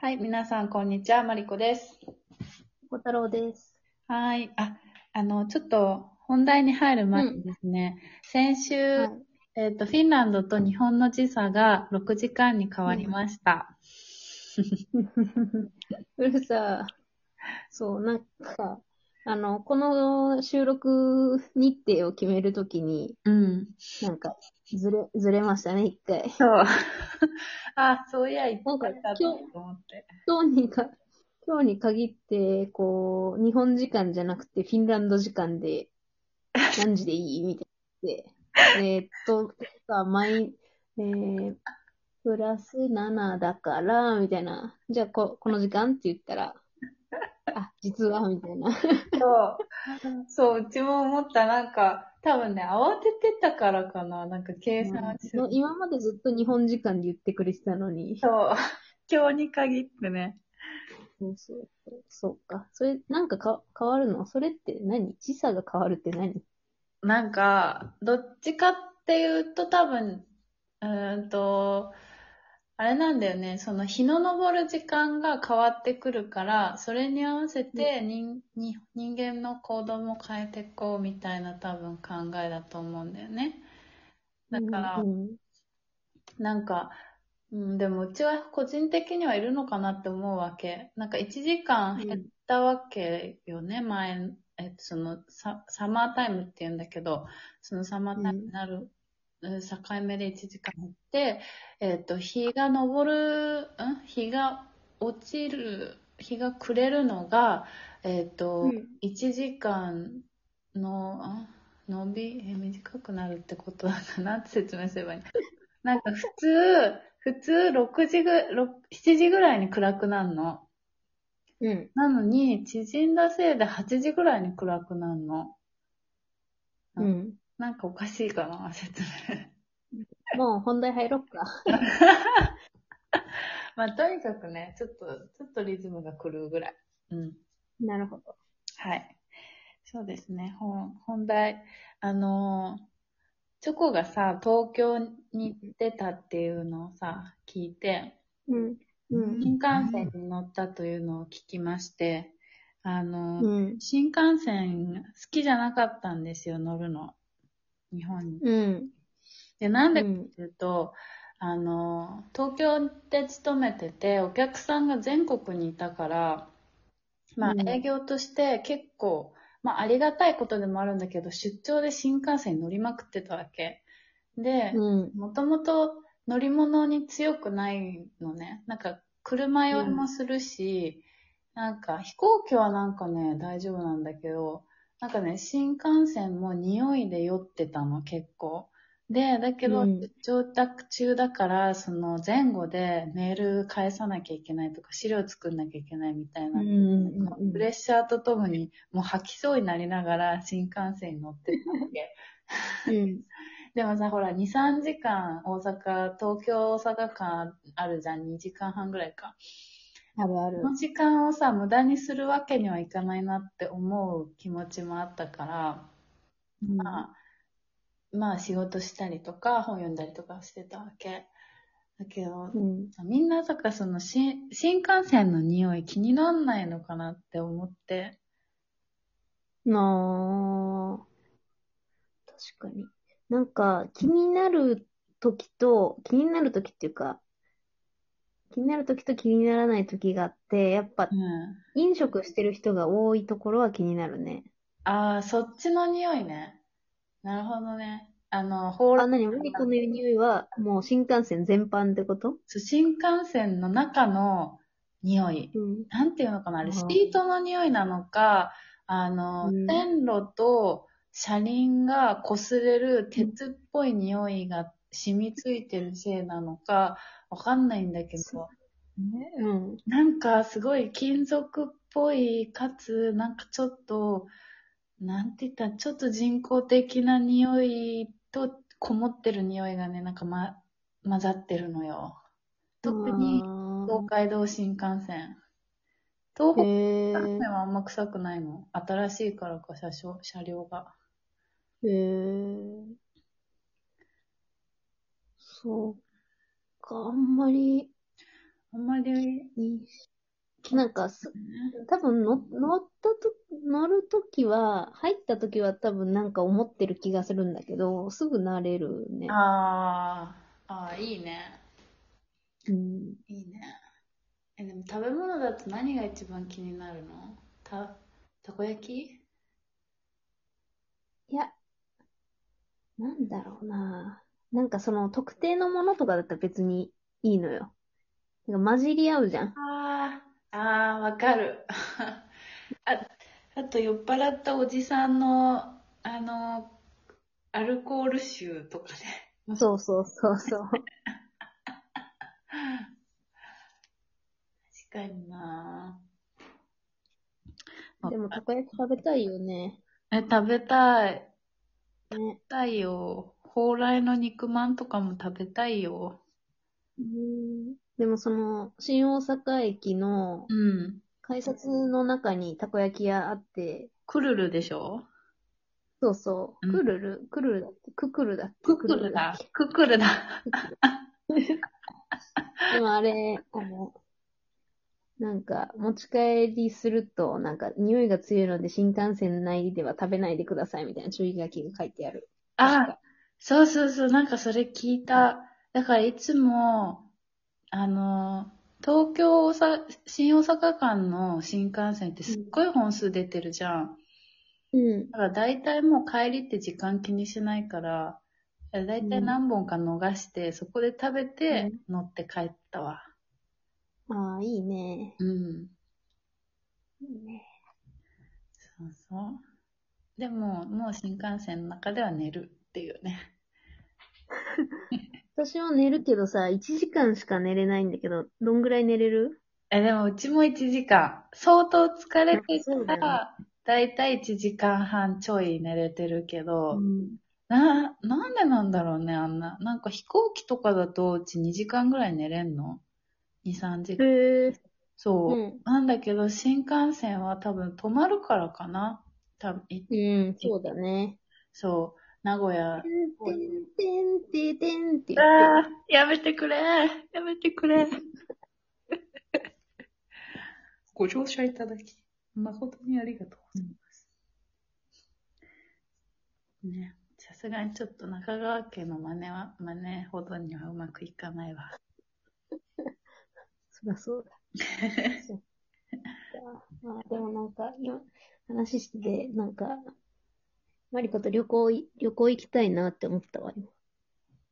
はい、皆さん、こんにちは。マリコです。小太郎です。はい。あ、あの、ちょっと、本題に入る前にですね、先週、はいえっ、と、フィンランドと日本の時差が6時間に変わりました。う るさ、そう、なんか、あの、この収録日程を決めるときに、うん。なんか、ずれ、ずれましたね、一回。そう。あ、そういや、言っなんかてたと思って。今日にか、今日に限って、こう、日本時間じゃなくて、フィンランド時間で、何時でいいみたいな。えーっと、さ、毎、えー、プラス7だから、みたいな。じゃあ、こ、この時間って言ったら、あ、実は、みたいな。そう。そう、うちも思った。なんか、多分ね、慌ててたからかな。なんか、計算しうん今までずっと日本時間で言ってくれてたのに。そう。今日に限ってね。そうそうそう。そうか。それ、なんかか変わるの？それって何？時差が変わるって何？なんか、どっちかっていうと多分、うーんと、あれなんだよね、その日の昇る時間が変わってくるから、それに合わせて人,、に人間の行動も変えていこうみたいな多分考えだと思うんだよね。だから、うんなんか、うん、でもうちは個人的にはいるのかなって思うわけ。なんか1時間減ったわけよね、前、えっと、そのサ、サマータイムって言うんだけど、そのサマータイムになる、うん境目で1時間減って、えっと、日が昇る、ん日が落ちる、日が暮れるのが、えっと、うん1時間の、あ伸び、え、短くなるってことだかなって説明すればいいの なんか普通、普通6時ぐ、6 7時ぐらいに暗くなるの。うん。なのに、縮んだせいで8時ぐらいに暗くなるの。うん。なんかおかしいかな、説明。もう本題入ろっか。まあ、とにかくね、ちょっと、ちょっとリズムが狂うぐらい。うん。なるほど。はい。そうですね。本、本題。あのー、チョコがさ、東京に出たっていうのをさ、聞いて、うん。うん。新幹線に乗ったというのを聞きまして、あの、うん。新幹線好きじゃなかったんですよ、乗るの。日本に。うん。で、なんでかっていうと、あの、東京で勤めてて、お客さんが全国にいたから、まあうん営業として結構、まあありがたいことでもあるんだけど、出張で新幹線に乗りまくってたわけ。で、うん。もともと乗り物に強くないのね。なんか、車酔いもするし、なんか飛行機はなんかね、大丈夫なんだけど、なんかね、新幹線も匂いで酔ってたの、結構。で、だけど、うん出張宅中だから、その前後でメール返さなきゃいけないとか、資料作んなきゃいけないみたいな、うん。プレッシャーとともに、もう吐きそうになりながら新幹線に乗ってたわけ。うん。でもさ、ほら、2、3時間、大阪、東京、大阪間あるじゃん、2時間半ぐらいか。あるあるこ。の時間をさ、無駄にするわけにはいかないなって思う気持ちもあったから、まあ、まあ仕事したりとか、本読んだりとかしてたわけ。だけど、うん。みんなとかその新新幹線の匂い気になんないのかなって思って。なあ。確かに。なんか、気になる時と、気になる時っていうか、気になる時と気にならない時があって、やっぱう、ん。飲食してる人が多いところは気になるね。ああ、そっちの匂いね。なるほどね。あの、ホールあ、なに、マリコの匂いは、もう新幹線全般ってこと？そう新幹線の中の匂い。うん。なんていうのかなあれ、シートの匂いなのか、あの、うん線路と車輪が擦れる鉄っぽい匂いが染みついてるせいなのか、わかんないんだけど、ね、うん。なんかすごい金属っぽい、かつ、なんかちょっと、なんて言ったら、ちょっと人工的な匂いとこもってる匂いがね、なんかま、混ざってるのよ。特に、あ東海道新幹線。東北新幹線はあんま臭くないの。新しいからか、車掌、車両が。え。へえ。そうか、あんまり、あんまり、なんかす、多分の乗ったと、乗るときは、入ったときは多分なんか思ってる気がするんだけど、すぐ慣れるね。ああ、ああ、いいね。うん。いいね。え、でも食べ物だと何が一番気になるの？た、たこ焼き？いや、なんだろうな。なんかその特定のものとかだったら別にいいのよ。なんか混じり合うじゃん。ああ、ああ、わかる。あ、あと酔っ払ったおじさんの、あの、アルコール臭とかね。そうそうそうそう。確かになでもたこ焼き食べたいよね。え、食べたい。ね。食べたいよ。蓬莱の肉まんとかも食べたいよ。うんでもその、新大阪駅のうん。改札の中にたこ焼き屋あって、クルルでしょ？そうそうう、んクルル、クルルだっけ？ククルだっけ？ククルだ。ククルだ。でもあれ、あの、なんか、持ち帰りすると、なんか、匂いが強いので新幹線内では食べないでくださいみたいな注意書きが書いてある。あ、そうそうそう、なんかそれ聞いた。だからいつも、あの、東京大阪、新大阪間の新幹線ってすっごい本数出てるじゃん。うん。だから大体もう帰りって時間気にしないから、大体何本か逃して、そこで食べて乗って帰ったわ。ああ、いいね。うん。いいね。そうそう。でも、もう新幹線の中では寝るっていうね。私は寝るけどさ、1時間しか寝れないんだけど、どんぐらい寝れる？え、でもうちも1時間。相当疲れてたら、だいたい1時間半ちょい寝れてるけど、ん。な、なんでなんだろうね、あんな。なんか飛行機とかだとうち2時間ぐらい寝れんの？?2、3時間。へえ。そう、うんなんだけど、新幹線は多分止まるからかな。多分いうん、そうだね。そう、名古屋。てんてんてんてんてんあ、やめてくれやめてくれ ご乗車いただき、誠にありがとうございます。ね。さすがにちょっと中川家の真似は、真似ほどにはうまくいかないわ。そりゃそうだ。まあ、でもなんか、今、話してて、なんか、マリコと旅行い、旅行行きたいなって思ったわ、今。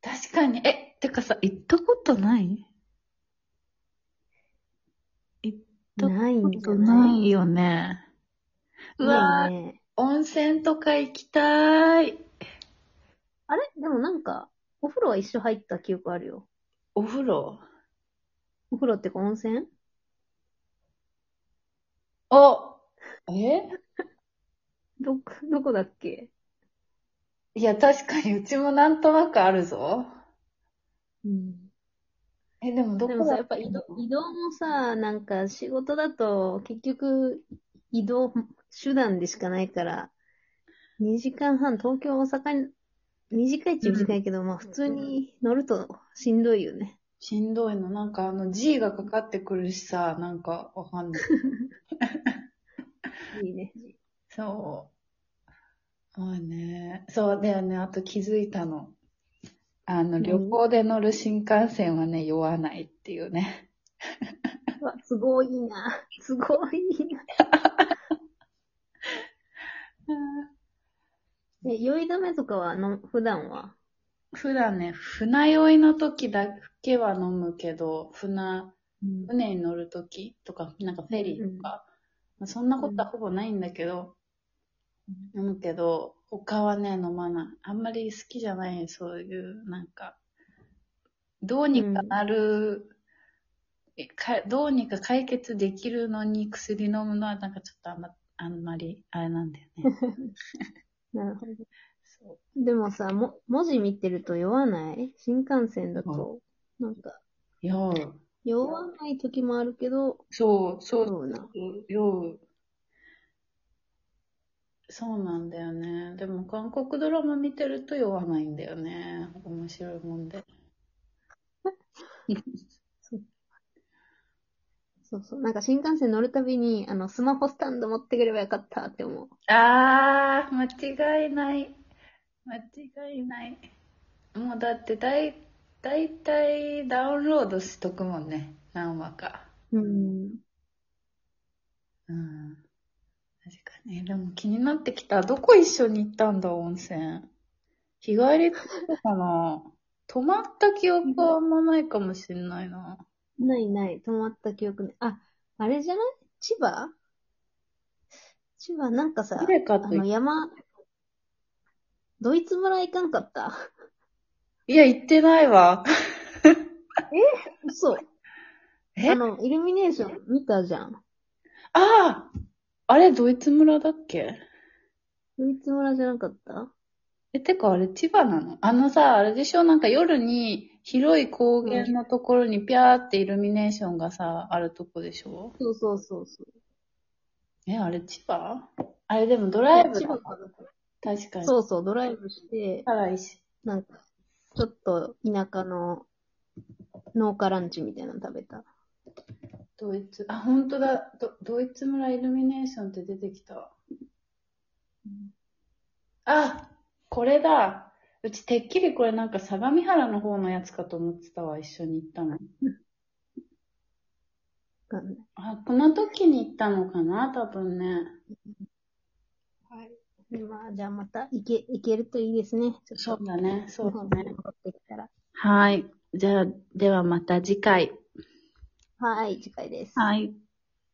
確かに、え、てかさ、行ったことない？行ったことないよね。うわー、ないね。温泉とか行きたい。あれ？でもなんか、お風呂は一緒入った記憶あるよ。お風呂？お風呂ってか温泉？おえ？ど、どこだっけ？いや、確かにうちもなんとなくあるぞ。うん。え、でもどこでもさ、だやっぱ移動、移動もさ、なんか仕事だと結局移動手段でしかないから、2時間半、東京、大阪に、短いっちゃ短いけど、まあ普通に乗るとしんどいよね。しんどいの。なんかあの G がかかってくるしさ、なんかわかんない。いいね。そう。まあね。そうだよね。あと気づいたの。あの、何？旅行で乗る新幹線はね、酔わないっていうね。うわ、すごいな。すごいな。え、酔い止めとかはの、普段は？普段ね、船酔いの時だけは飲むけど、船、船に乗る時とか、なんかフェリーとか、まあ、そんなことはほぼないんだけど、飲むけど、他はね、飲まない。あんまり好きじゃない、そういう、なんか、どうにかなる、えかどうにか解決できるのに薬飲むのは、なんかちょっとあんま、あんまり、あれなんだよね。なるほど。そうでもさ、も、文字見てると酔わない？新幹線だと、なんか、酔う。酔わない時もあるけど、そう、そう、酔うな。酔う。そうなんだよね。でも韓国ドラマ見てると酔わないんだよね。面白いもんで。そうそう。なんか新幹線乗るたびに、あの、スマホスタンド持ってくればよかったって思う。あー、間違いない。間違いない。もうだってだい、だいたいダウンロードしとくもんね。何話か。うん。うん。確かに。でも気になってきた。どこ一緒に行ったんだ、温泉。日帰りとかな泊まった記憶はあんまないかもしんないな。ないない、止まった記憶ね。あ、あれじゃない？千葉？千葉、なんかさ、あの山、ドイツ村行かんかった？いや、行ってないわ。嘘。え？あの、イルミネーション見たじゃん。あああれ、ドイツ村だっけ？ドイツ村じゃなかった？え、てかあれ千葉なの？あのさ、あれでしょ？なんか夜に広い高原のところにピャーってイルミネーションがさ、あるとこでしょ？そうそうそうそう。え、あれ千葉？あれでもドライブだ千葉か確かに。そうそう、ドライブして、辛いし。なんか、ちょっと田舎の農家ランチみたいなの食べた。ドイツ、あ、本当だ。ドドイツ村イルミネーションって出てきた。あ、これだ。うちてっきりこれなんか相模原の方のやつかと思ってたわ、一緒に行ったの。あ、この時に行ったのかな多分ね。はい。まあ、じゃあまた行け、行けるといいですね。そうだね、そうだね。戻ってきたら。はい。じゃあ、ではまた次回。はい、次回です。はい。